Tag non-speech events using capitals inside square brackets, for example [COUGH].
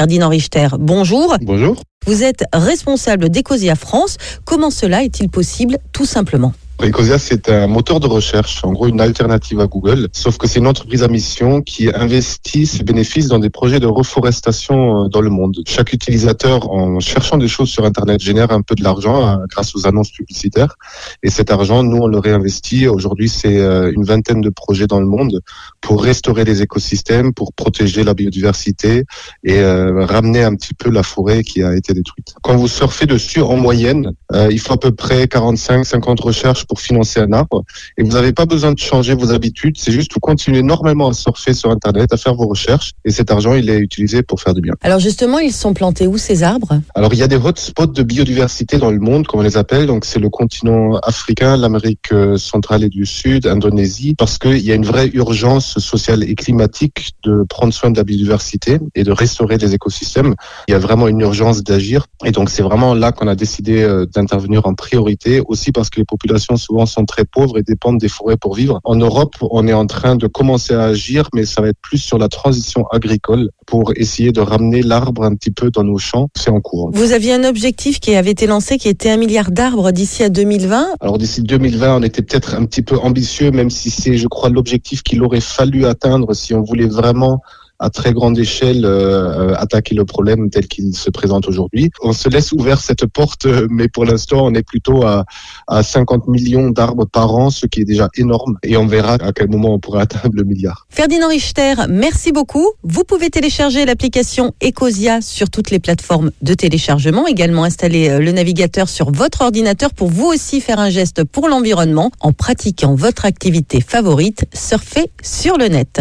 Ferdinand Richter, bonjour. Bonjour. Vous êtes responsable d'Ecosia France. Comment cela est-il possible tout simplement? Ecosia, c'est un moteur de recherche, en gros une alternative à Google, sauf que c'est une entreprise à mission qui investit ses bénéfices dans des projets de reforestation euh, dans le monde. Chaque utilisateur, en cherchant des choses sur Internet, génère un peu de l'argent euh, grâce aux annonces publicitaires. Et cet argent, nous, on le réinvestit. Aujourd'hui, c'est euh, une vingtaine de projets dans le monde pour restaurer les écosystèmes, pour protéger la biodiversité et ramener un petit peu la forêt qui a été détruite. Quand vous surfez dessus, en moyenne, il faut à peu près 45-50 recherches pour financer un arbre. Et vous n'avez pas besoin de changer vos habitudes. C'est juste vous continuez normalement à surfer sur Internet, à faire vos recherches. Et cet argent, il est utilisé pour faire du bien. Alors justement, ils sont plantés où ces arbres? Alors il y a des hotspots de biodiversité dans le monde, comme on les appelle. Donc c'est le continent africain, l'Amérique euh, centrale et du Sud, Indonésie, parce qu'il y a une vraie urgence sociale et climatique de prendre soin de la biodiversité et de restaurer les écosystèmes. Il y a vraiment une urgence d'agir. Et donc c'est vraiment là qu'on a décidé euh, d'intervenir en priorité, aussi parce que les populations souvent sont très pauvres et dépendent des forêts pour vivre. En Europe, on est en train de commencer à agir, mais ça va être plus sur la transition agricole pour essayer de ramener l'arbre un petit peu dans nos champs. C'est en cours. Vous aviez un objectif qui avait été lancé qui était un milliard d'arbres d'ici à 2020 Alors d'ici 2020, on était peut-être un petit peu ambitieux, même si c'est, je crois, l'objectif qu'il aurait fallu atteindre si on voulait vraiment à très grande échelle euh, attaquer le problème tel qu'il se présente aujourd'hui. On se laisse ouvert cette porte, euh, mais pour l'instant, on est plutôt à, à 50 millions d'arbres par an, ce qui est déjà énorme, et on verra à quel moment on pourra [LAUGHS] atteindre le milliard. Ferdinand Richter, merci beaucoup. Vous pouvez télécharger l'application Ecosia sur toutes les plateformes de téléchargement, également installer euh, le navigateur sur votre ordinateur pour vous aussi faire un geste pour l'environnement en pratiquant votre activité favorite, surfer sur le net.